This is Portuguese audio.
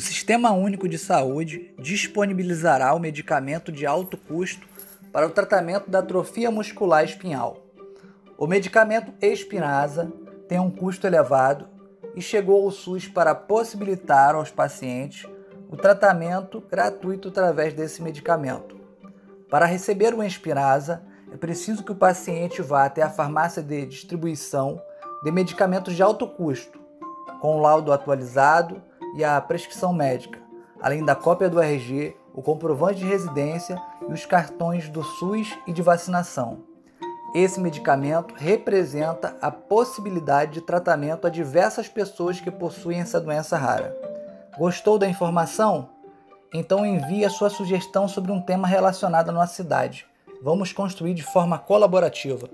Sistema Único de Saúde disponibilizará o medicamento de alto custo para o tratamento da atrofia muscular espinhal. O medicamento Espinasa tem um custo elevado e chegou ao SUS para possibilitar aos pacientes o tratamento gratuito através desse medicamento. Para receber o Espinasa, é preciso que o paciente vá até a farmácia de distribuição de medicamentos de alto custo, com o laudo atualizado e a prescrição médica, além da cópia do RG, o comprovante de residência e os cartões do SUS e de vacinação. Esse medicamento representa a possibilidade de tratamento a diversas pessoas que possuem essa doença rara. Gostou da informação? Então envie a sua sugestão sobre um tema relacionado à nossa cidade. Vamos construir de forma colaborativa.